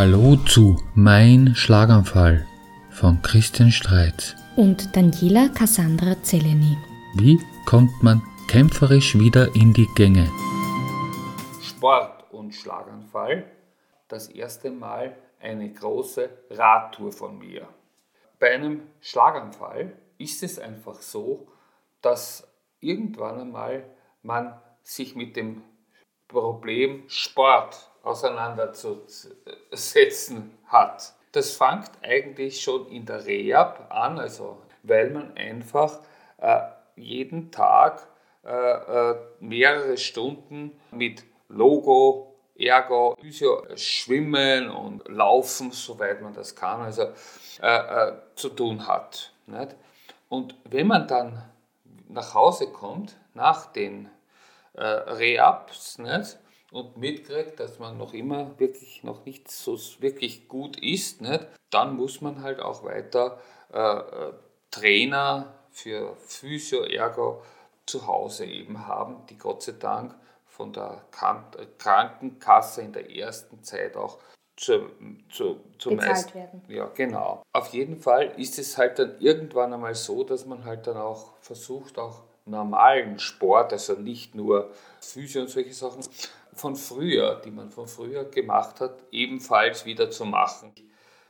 Hallo zu Mein Schlaganfall von Christian Streitz. und Daniela Cassandra Zeleny. Wie kommt man kämpferisch wieder in die Gänge? Sport und Schlaganfall. Das erste Mal eine große Radtour von mir. Bei einem Schlaganfall ist es einfach so, dass irgendwann einmal man sich mit dem Problem Sport auseinanderzusetzen hat. Das fängt eigentlich schon in der Rehab an, also weil man einfach äh, jeden Tag äh, äh, mehrere Stunden mit Logo, Ergo, Physio, Schwimmen und Laufen, soweit man das kann, also äh, äh, zu tun hat. Nicht? Und wenn man dann nach Hause kommt, nach den äh, Rehabs, nicht? Und mitkriegt, dass man noch immer wirklich noch nicht so wirklich gut ist, nicht? dann muss man halt auch weiter äh, äh, Trainer für Physio, Ergo zu Hause eben haben, die Gott sei Dank von der Krankenkasse in der ersten Zeit auch zu, zu, zu Bezahlt werden. Ja, genau. Auf jeden Fall ist es halt dann irgendwann einmal so, dass man halt dann auch versucht, auch normalen Sport, also nicht nur Physio und solche Sachen, von früher, die man von früher gemacht hat, ebenfalls wieder zu machen.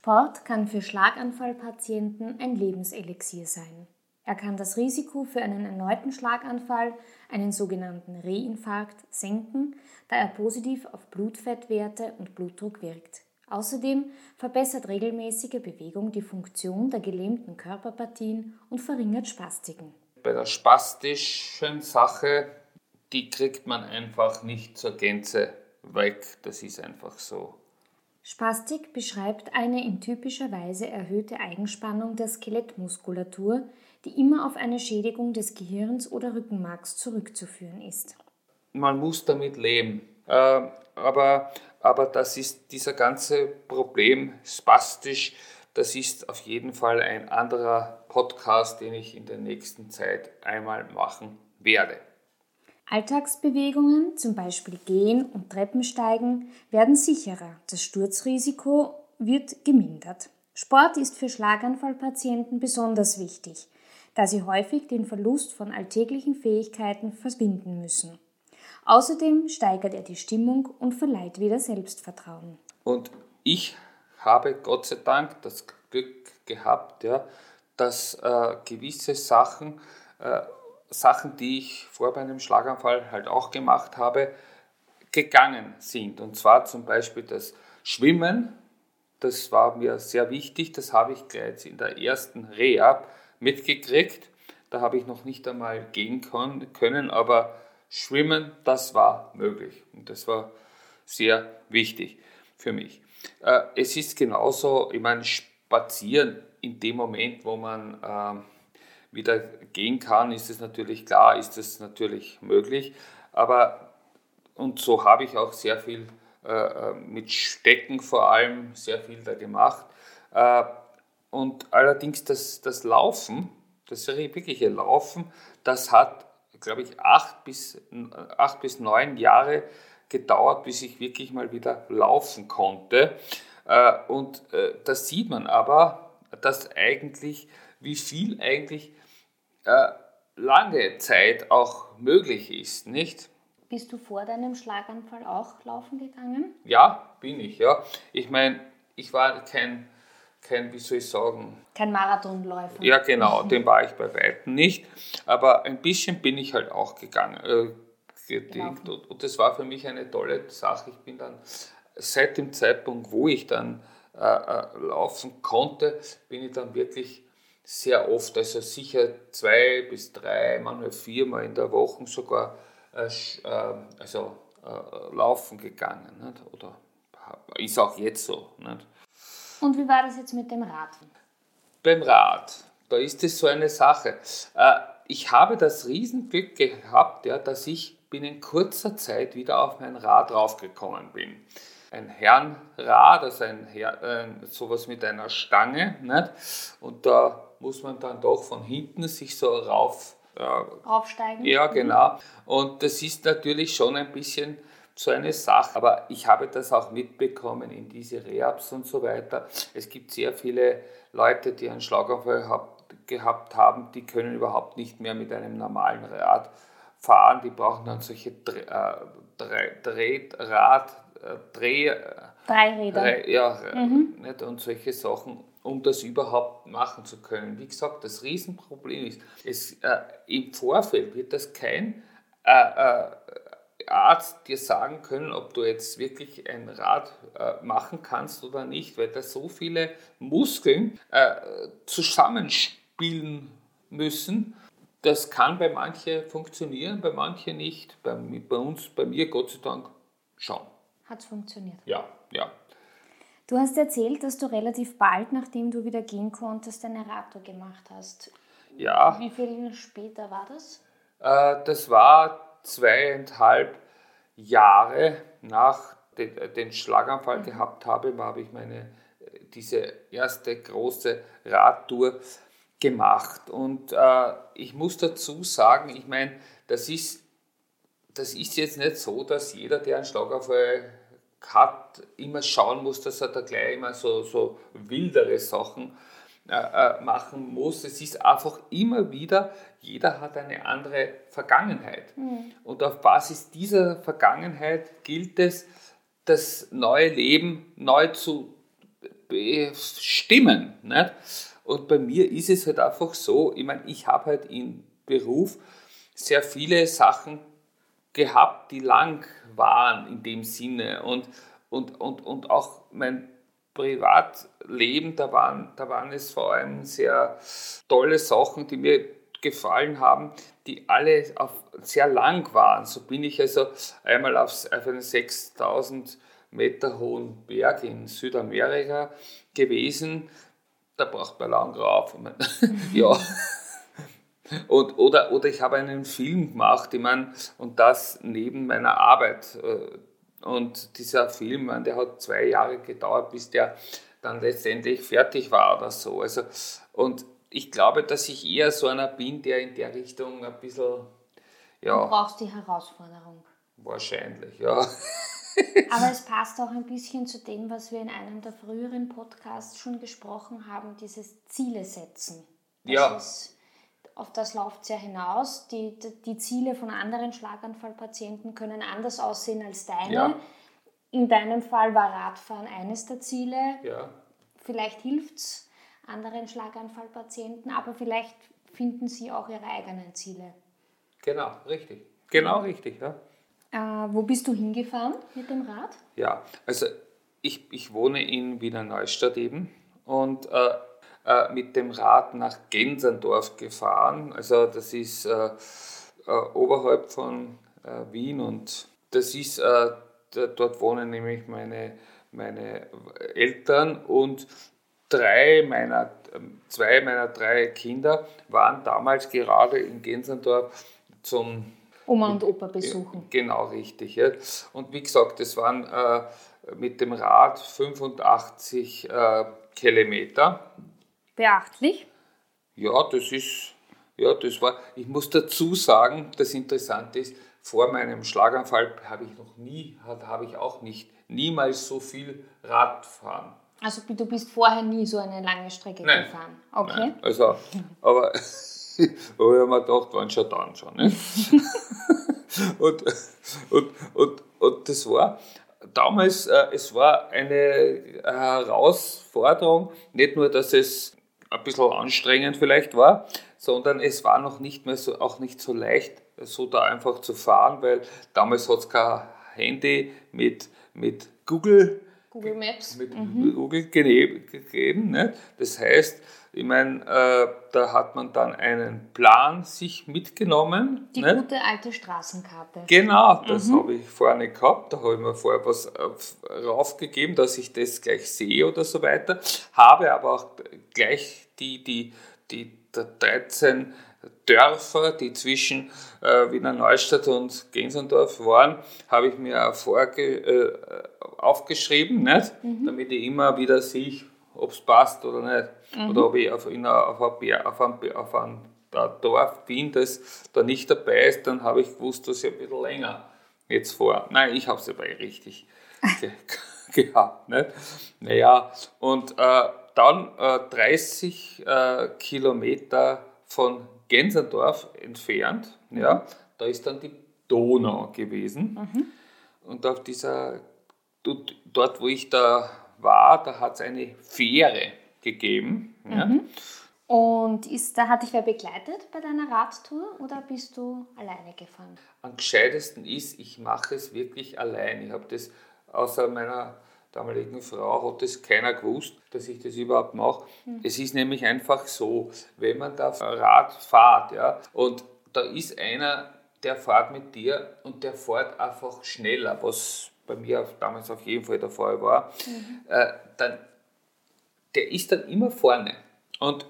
Sport kann für Schlaganfallpatienten ein Lebenselixier sein. Er kann das Risiko für einen erneuten Schlaganfall, einen sogenannten Reinfarkt, senken, da er positiv auf Blutfettwerte und Blutdruck wirkt. Außerdem verbessert regelmäßige Bewegung die Funktion der gelähmten Körperpartien und verringert Spastiken. Bei der spastischen Sache, die kriegt man einfach nicht zur Gänze weg. Das ist einfach so. Spastik beschreibt eine in typischer Weise erhöhte Eigenspannung der Skelettmuskulatur, die immer auf eine Schädigung des Gehirns oder Rückenmarks zurückzuführen ist. Man muss damit leben. Äh, aber, aber das ist dieser ganze Problem spastisch, das ist auf jeden Fall ein anderer Podcast, den ich in der nächsten Zeit einmal machen werde. Alltagsbewegungen, zum Beispiel Gehen und Treppensteigen, werden sicherer. Das Sturzrisiko wird gemindert. Sport ist für Schlaganfallpatienten besonders wichtig, da sie häufig den Verlust von alltäglichen Fähigkeiten verbinden müssen. Außerdem steigert er die Stimmung und verleiht wieder Selbstvertrauen. Und ich habe Gott sei Dank das Glück gehabt, ja, dass äh, gewisse Sachen, äh, Sachen, die ich vor bei einem Schlaganfall halt auch gemacht habe, gegangen sind. Und zwar zum Beispiel das Schwimmen, das war mir sehr wichtig, das habe ich gleich in der ersten Rehab mitgekriegt. Da habe ich noch nicht einmal gehen können, aber Schwimmen, das war möglich. Und das war sehr wichtig für mich. Äh, es ist genauso, ich meine, spazieren in dem Moment, wo man ähm, wieder gehen kann, ist es natürlich klar, ist es natürlich möglich. Aber und so habe ich auch sehr viel äh, mit Stecken vor allem sehr viel da gemacht. Äh, und allerdings das, das Laufen, das wirkliche Laufen, das hat, glaube ich, acht bis, acht bis neun Jahre gedauert, bis ich wirklich mal wieder laufen konnte. Äh, und äh, da sieht man aber, dass eigentlich, wie viel eigentlich äh, lange Zeit auch möglich ist, nicht? Bist du vor deinem Schlaganfall auch laufen gegangen? Ja, bin ich, ja. Ich meine, ich war kein, kein, wie soll ich sagen? Kein Marathonläufer. Ja, genau, den war ich bei Weitem nicht. Aber ein bisschen bin ich halt auch gegangen. Äh, gedingt. Und, und das war für mich eine tolle Sache. Ich bin dann seit dem Zeitpunkt, wo ich dann äh, äh, laufen konnte, bin ich dann wirklich sehr oft, also sicher zwei bis drei, manchmal viermal in der Woche sogar äh, äh also, äh, laufen gegangen. Nicht? Oder ist auch jetzt so. Nicht? Und wie war das jetzt mit dem Rad? Beim Rad, da ist es so eine Sache. Äh, ich habe das Riesenglück gehabt, ja, dass ich binnen kurzer Zeit wieder auf mein Rad raufgekommen bin. Ein Herrenrad, also ein Her äh, sowas mit einer Stange. Nicht? Und da muss man dann doch von hinten sich so rauf äh, Aufsteigen. Ja, genau. Und das ist natürlich schon ein bisschen so eine Sache. Aber ich habe das auch mitbekommen in diese Rehabs und so weiter. Es gibt sehr viele Leute, die einen Schlaganfall gehabt haben, die können überhaupt nicht mehr mit einem normalen Rad fahren. Die brauchen dann solche Drehrad, äh, Dreh, äh, Dreiräder. Drei, ja, mhm. nicht, und solche Sachen, um das überhaupt machen zu können. Wie gesagt, das Riesenproblem ist, es, äh, im Vorfeld wird das kein äh, äh, Arzt dir sagen können, ob du jetzt wirklich ein Rad äh, machen kannst oder nicht, weil da so viele Muskeln äh, zusammenspielen müssen. Das kann bei manchen funktionieren, bei manchen nicht. Bei, bei uns, bei mir Gott sei Dank schon. Hat es funktioniert? Ja, ja. Du hast erzählt, dass du relativ bald, nachdem du wieder gehen konntest, eine Radtour gemacht hast. Ja. Wie viel später war das? Äh, das war zweieinhalb Jahre nach den, äh, den Schlaganfall mhm. gehabt habe, habe ich meine äh, diese erste große Radtour gemacht. Und äh, ich muss dazu sagen, ich meine, das ist, das ist jetzt nicht so, dass jeder, der einen Schlaganfall hat, immer schauen muss, dass er da gleich immer so, so wildere Sachen äh, äh, machen muss. Es ist einfach immer wieder, jeder hat eine andere Vergangenheit. Mhm. Und auf Basis dieser Vergangenheit gilt es, das neue Leben neu zu bestimmen. Nicht? Und bei mir ist es halt einfach so, ich meine, ich habe halt im Beruf sehr viele Sachen gehabt, die lang waren in dem Sinne. Und, und, und, und auch mein Privatleben, da waren, da waren es vor allem sehr tolle Sachen, die mir gefallen haben, die alle auf sehr lang waren. So bin ich also einmal auf, auf einen 6000 Meter hohen Berg in Südamerika gewesen. Da braucht man lang rauf. ja. Und, oder, oder ich habe einen Film gemacht, ich meine, und das neben meiner Arbeit. Äh, und dieser Film, der hat zwei Jahre gedauert, bis der dann letztendlich fertig war oder so. Also, und ich glaube, dass ich eher so einer bin, der in der Richtung ein bisschen. Ja, du brauchst die Herausforderung. Wahrscheinlich, ja. Aber es passt auch ein bisschen zu dem, was wir in einem der früheren Podcasts schon gesprochen haben, dieses Ziele setzen. Das ja. Ist, auf das läuft es ja hinaus. Die, die Ziele von anderen Schlaganfallpatienten können anders aussehen als deine. Ja. In deinem Fall war Radfahren eines der Ziele. Ja. Vielleicht hilft es anderen Schlaganfallpatienten, aber vielleicht finden sie auch ihre eigenen Ziele. Genau, richtig. Genau richtig, ja. Äh, wo bist du hingefahren mit dem Rad? Ja, also ich, ich wohne in Wiener Neustadt eben und äh, äh, mit dem Rad nach Gensendorf gefahren. Also das ist äh, äh, oberhalb von Wien und das ist, dort wohnen nämlich meine, meine Eltern und drei meiner, zwei meiner drei Kinder waren damals gerade in Gensendorf zum Oma und Opa besuchen. Genau, richtig. Ja. Und wie gesagt, das waren äh, mit dem Rad 85 äh, Kilometer beachtlich. Ja, das ist, ja, das war, ich muss dazu sagen, das Interessante ist, vor meinem Schlaganfall habe ich noch nie, habe ich auch nicht, niemals so viel Radfahren. Also du bist vorher nie so eine lange Strecke nein, gefahren? Okay. Nein, also, aber, aber ich habe mir gedacht, wann schon dann schon. Ne? und, und, und, und das war, damals, äh, es war eine Herausforderung, nicht nur, dass es ein bisschen anstrengend vielleicht war, sondern es war noch nicht mehr so, auch nicht so leicht, so da einfach zu fahren, weil damals hat es kein Handy mit, mit Google, Google Maps mit mhm. Google gegeben. Ne? Das heißt, ich meine, äh, da hat man dann einen Plan sich mitgenommen. Die nicht? gute alte Straßenkarte. Genau, das mhm. habe ich vorne gehabt. Da habe ich mir vorher was raufgegeben, dass ich das gleich sehe oder so weiter. Habe aber auch gleich die, die, die 13 Dörfer, die zwischen äh, Wiener Neustadt und Gensendorf waren, habe ich mir vorge äh, aufgeschrieben, nicht? Mhm. damit ich immer wieder sehe, ob es passt oder nicht. Mhm. Oder ob ich auf, in, auf, ein, auf, ein, auf ein Dorf bin, das da nicht dabei ist, dann habe ich gewusst, dass ich ein bisschen länger jetzt vor. Nein, ich habe es dabei richtig ge gehabt. Nicht? Naja, und äh, dann äh, 30 äh, Kilometer von Gensendorf entfernt, ja, da ist dann die Donau gewesen. Mhm. Und auf dieser, dort wo ich da war, da hat es eine Fähre gegeben. Ja. Mhm. Und ist, da hat dich wer begleitet bei deiner Radtour oder bist du alleine gefahren? Am gescheitesten ist, ich mache es wirklich allein. Ich habe das außer meiner damaligen Frau hat das keiner gewusst, dass ich das überhaupt mache. Mhm. Es ist nämlich einfach so, wenn man da Rad fährt, ja, und da ist einer, der fährt mit dir und der fährt einfach schneller, was bei mir damals auf jeden Fall der Fall war, mhm. äh, dann, der ist dann immer vorne. Und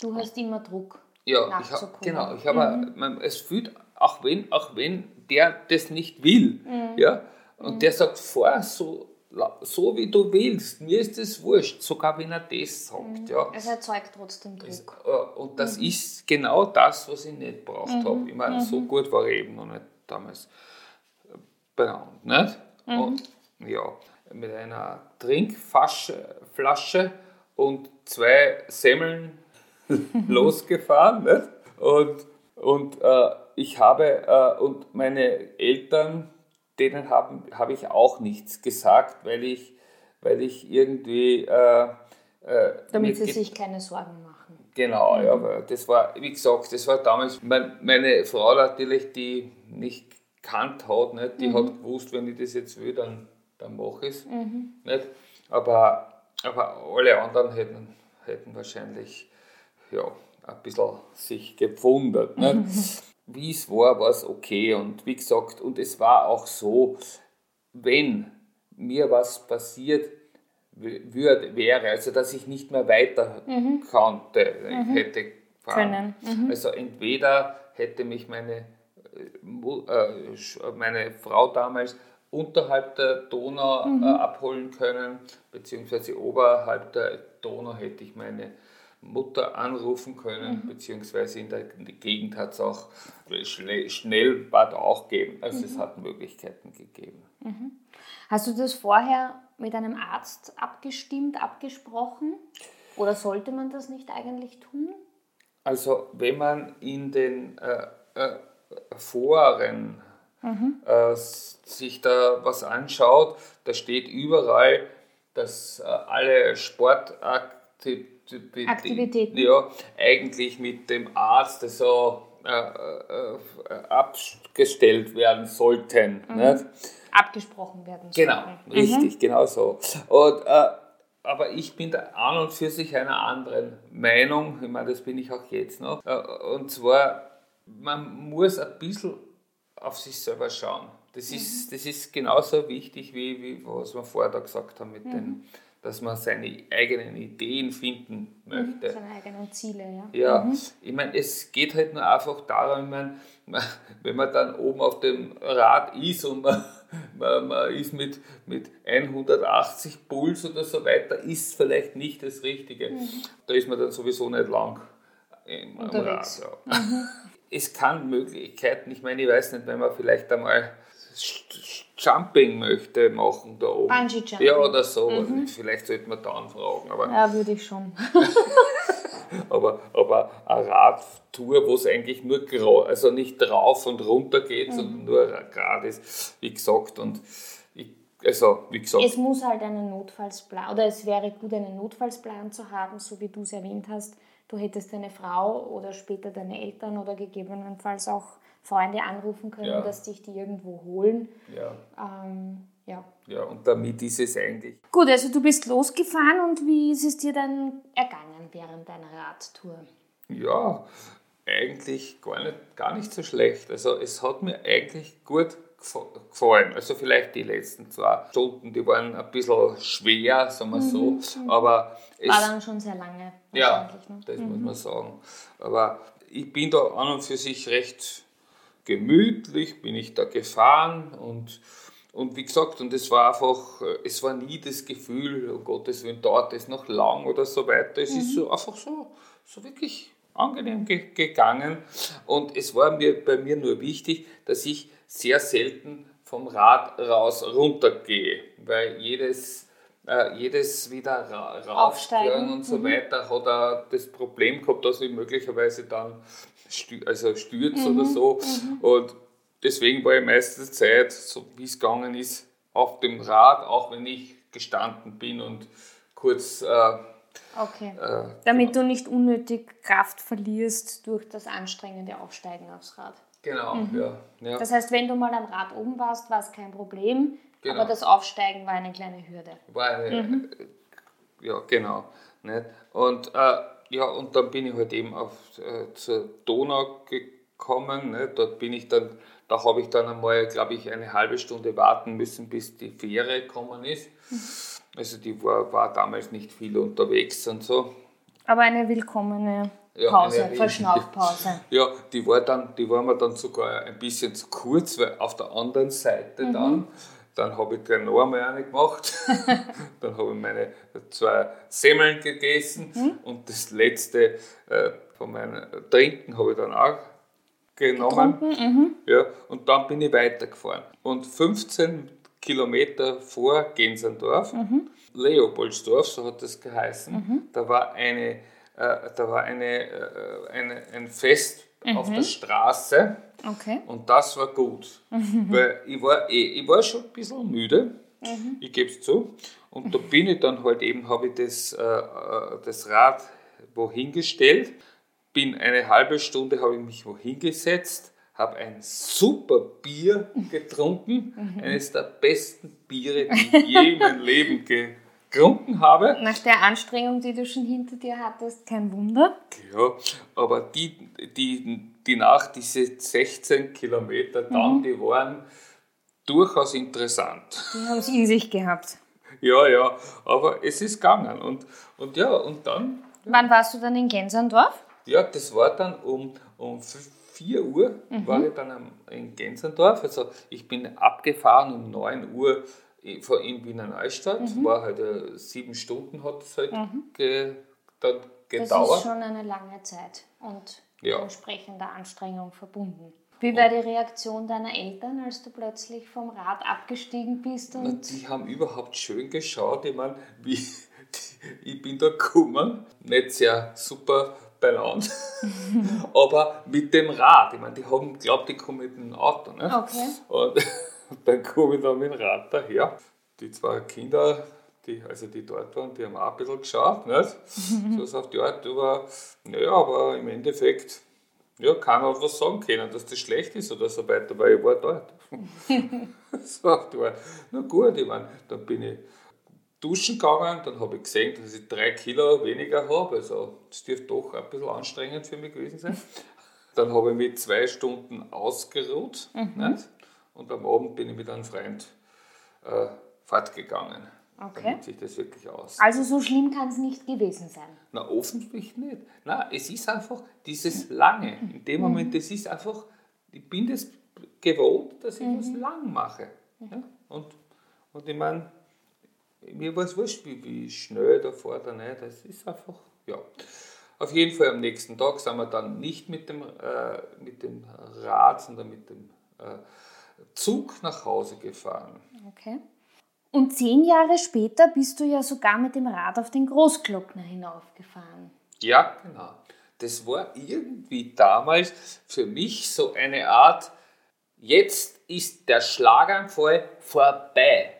du hast immer Druck. Ja, ich hab, genau. Ich habe, mhm. es fühlt, auch wenn, auch wenn der das nicht will, mhm. ja, und mhm. der sagt, fahr so so wie du willst, mir ist es wurscht, sogar wenn er das sagt. Mhm. Ja. Es erzeugt trotzdem Druck. Es, äh, und das mhm. ist genau das, was ich nicht braucht mhm. habe. Ich meine, so gut war ich eben noch nicht damals benannt. Nicht? Mhm. Und ja, mit einer Trinkflasche und zwei Semmeln losgefahren. Nicht? Und, und äh, ich habe, äh, und meine Eltern denen habe hab ich auch nichts gesagt, weil ich, weil ich irgendwie. Äh, äh, Damit sie sich keine Sorgen machen. Genau, mhm. ja, weil das war, wie gesagt, das war damals mein, meine Frau natürlich, die mich gekannt hat, nicht? die mhm. hat gewusst, wenn ich das jetzt will, dann, dann mache ich es. Mhm. Nicht? Aber, aber alle anderen hätten, hätten wahrscheinlich ja, ein bisschen sich gewundert. Nicht? wie es war, war es okay. Und wie gesagt, und es war auch so, wenn mir was passiert würde, wäre, also dass ich nicht mehr weiter mhm. konnte, mhm. hätte können. Mhm. Also entweder hätte mich meine, äh, äh meine Frau damals unterhalb der Donau mhm. äh, abholen können, beziehungsweise oberhalb der Donau hätte ich meine Mutter anrufen können, mhm. beziehungsweise in der, Gegend hat es auch Schnellbad auch gegeben. Also mhm. es hat Möglichkeiten gegeben. Mhm. Hast du das vorher mit einem Arzt abgestimmt, abgesprochen? Oder sollte man das nicht eigentlich tun? Also wenn man in den äh, äh, Foren mhm. äh, sich da was anschaut, da steht überall, dass äh, alle Sportaktivitäten Aktivitäten. Ja, eigentlich mit dem Arzt so äh, äh, abgestellt werden sollten. Mhm. Nicht? Abgesprochen werden sollten. Genau, richtig, mhm. genau so. Und, äh, aber ich bin da an und für sich einer anderen Meinung, ich meine, das bin ich auch jetzt noch. Äh, und zwar, man muss ein bisschen auf sich selber schauen. Das ist, mhm. das ist genauso wichtig, wie, wie was wir vorher da gesagt haben mit mhm. den dass man seine eigenen Ideen finden möchte. Mhm, seine eigenen Ziele, ja. Ja, mhm. ich meine, es geht halt nur einfach darum, ich meine, wenn man dann oben auf dem Rad ist und man, man, man ist mit, mit 180 Puls oder so weiter, ist vielleicht nicht das Richtige. Mhm. Da ist man dann sowieso nicht lang im, am Rad. Ja. Es kann Möglichkeiten, ich meine, ich weiß nicht, wenn man vielleicht einmal Jumping möchte machen da oben. Bungee Jumping. Ja, oder so. Mhm. Vielleicht sollte man dann fragen. Aber ja, würde ich schon. aber, aber eine Radtour, wo es eigentlich nur also nicht drauf und runter geht, mhm. sondern nur gerade ist, wie gesagt. Und ich, also, wie gesagt. Es muss halt einen Notfallsplan, oder es wäre gut, einen Notfallsplan zu haben, so wie du es erwähnt hast. Du hättest deine Frau oder später deine Eltern oder gegebenenfalls auch Freunde anrufen können, ja. dass dich die irgendwo holen. Ja. Ähm, ja. ja, und damit ist es eigentlich. Gut, also du bist losgefahren und wie ist es dir dann ergangen während deiner Radtour? Ja, eigentlich gar nicht, gar nicht so schlecht. Also es hat mir eigentlich gut gefallen. Also vielleicht die letzten zwei Stunden, die waren ein bisschen schwer, sagen wir so. Mhm. Aber es war dann schon sehr lange. Ja, ne? das mhm. muss man sagen. Aber ich bin da an und für sich recht gemütlich, bin ich da gefahren und, und wie gesagt, und es war einfach, es war nie das Gefühl, oh Gott, es wird dort ist noch lang oder so weiter. Es mhm. ist so einfach so, so wirklich angenehm ge gegangen und es war mir bei mir nur wichtig, dass ich sehr selten vom Rad raus runtergehe, weil jedes, äh, jedes wieder ra raufsteigen und so mhm. weiter hat er das Problem gehabt, dass ich möglicherweise dann stü also stürze mhm. oder so. Mhm. Und deswegen war ich meistens Zeit, so wie es gegangen ist, auf dem Rad, auch wenn ich gestanden bin und kurz. Äh, okay. Äh, Damit genau. du nicht unnötig Kraft verlierst durch das anstrengende Aufsteigen aufs Rad. Genau, mhm. ja, ja, Das heißt, wenn du mal am Rad oben warst, war es kein Problem, genau. aber das Aufsteigen war eine kleine Hürde. War eine, mhm. ja, genau. Nicht? Und, äh, ja, und dann bin ich halt eben auf, äh, zur Donau gekommen. Nicht? Dort bin ich dann, da habe ich dann einmal, glaube ich, eine halbe Stunde warten müssen, bis die Fähre gekommen ist. Mhm. Also die war, war damals nicht viel unterwegs und so. Aber eine willkommene Pause, ja, Verschnaufpause. Ja, die war, dann, die war mir dann sogar ein bisschen zu kurz, weil auf der anderen Seite mhm. dann, dann habe ich gleich noch einmal eine gemacht. dann habe ich meine zwei Semmeln gegessen mhm. und das letzte äh, von meinem Trinken habe ich dann auch genommen. Mhm. Ja, und dann bin ich weitergefahren. Und 15 Kilometer vor Gensendorf, mhm. Leopoldsdorf, so hat das geheißen, mhm. da war eine da war eine, äh, eine, ein Fest mhm. auf der Straße okay. und das war gut, mhm. weil ich war, eh, ich war schon ein bisschen müde, mhm. ich gebe es zu, und da bin ich dann halt eben, habe ich das, äh, äh, das Rad wohin gestellt, bin eine halbe Stunde, habe ich mich wohin gesetzt, habe ein super Bier getrunken, mhm. eines der besten Biere, die ich je in meinem Leben getrunken getrunken habe. Nach der Anstrengung, die du schon hinter dir hattest, kein Wunder. Ja, aber die, die, die nach diese 16 Kilometer dann, mhm. die waren durchaus interessant. Die haben es in sich gehabt. Ja, ja, aber es ist gegangen. Und, und ja, und dann. Wann warst du dann in Gensandorf? Ja, das war dann um, um 4 Uhr, mhm. war ich dann in Gensandorf. Also ich bin abgefahren um 9 Uhr in Wiener Neustadt, mhm. war halt äh, sieben Stunden hat es halt mhm. ge, dann gedauert. Das ist schon eine lange Zeit und ja. entsprechender Anstrengung verbunden. Wie war die Reaktion deiner Eltern, als du plötzlich vom Rad abgestiegen bist? Und Na, die haben überhaupt schön geschaut. Ich meine, wie, ich bin da gekommen, nicht sehr super beieinander, aber mit dem Rad. Ich meine, die haben geglaubt, ich komme mit dem Auto. Ne? Okay. Und und dann komme ich da mit dem Rad daher. Die zwei Kinder, die, also die dort waren, die haben auch ein bisschen geschaut, nicht? so auf die Art, aber, naja, aber im Endeffekt, ja, keiner hat was sagen können, dass das schlecht ist oder so weiter, weil ich war dort. so auf die Art. Na gut, ich meine, dann bin ich duschen gegangen, dann habe ich gesehen, dass ich drei Kilo weniger habe, also das dürfte doch ein bisschen anstrengend für mich gewesen sein. Dann habe ich mich zwei Stunden ausgeruht, mhm. nicht? Und am Abend bin ich mit einem Freund äh, fortgegangen. Okay. Damit sich das wirklich aus. Also so schlimm kann es nicht gewesen sein. Na, offensichtlich nicht. Na, es ist einfach dieses Lange. In dem Moment, es ist einfach, ich bin das gewohnt, dass ich mhm. was lang mache. Ja? Und, und ich meine, mir war es wurscht, wie, wie schnell da fährt er nicht. Das ist einfach, ja. Auf jeden Fall am nächsten Tag sind wir dann nicht mit dem, äh, mit dem Rad, sondern mit dem äh, Zug nach Hause gefahren. Okay. Und zehn Jahre später bist du ja sogar mit dem Rad auf den Großglockner hinaufgefahren. Ja, genau. Das war irgendwie damals für mich so eine Art, jetzt ist der Schlaganfall vorbei.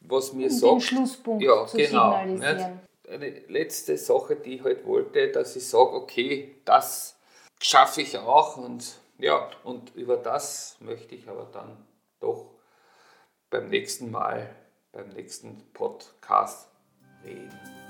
Was mir um sagt. Den Schlusspunkt ja, zu genau, signalisieren. Eine letzte Sache, die ich halt wollte, dass ich sage, okay, das schaffe ich auch und ja, und über das möchte ich aber dann doch beim nächsten Mal, beim nächsten Podcast reden.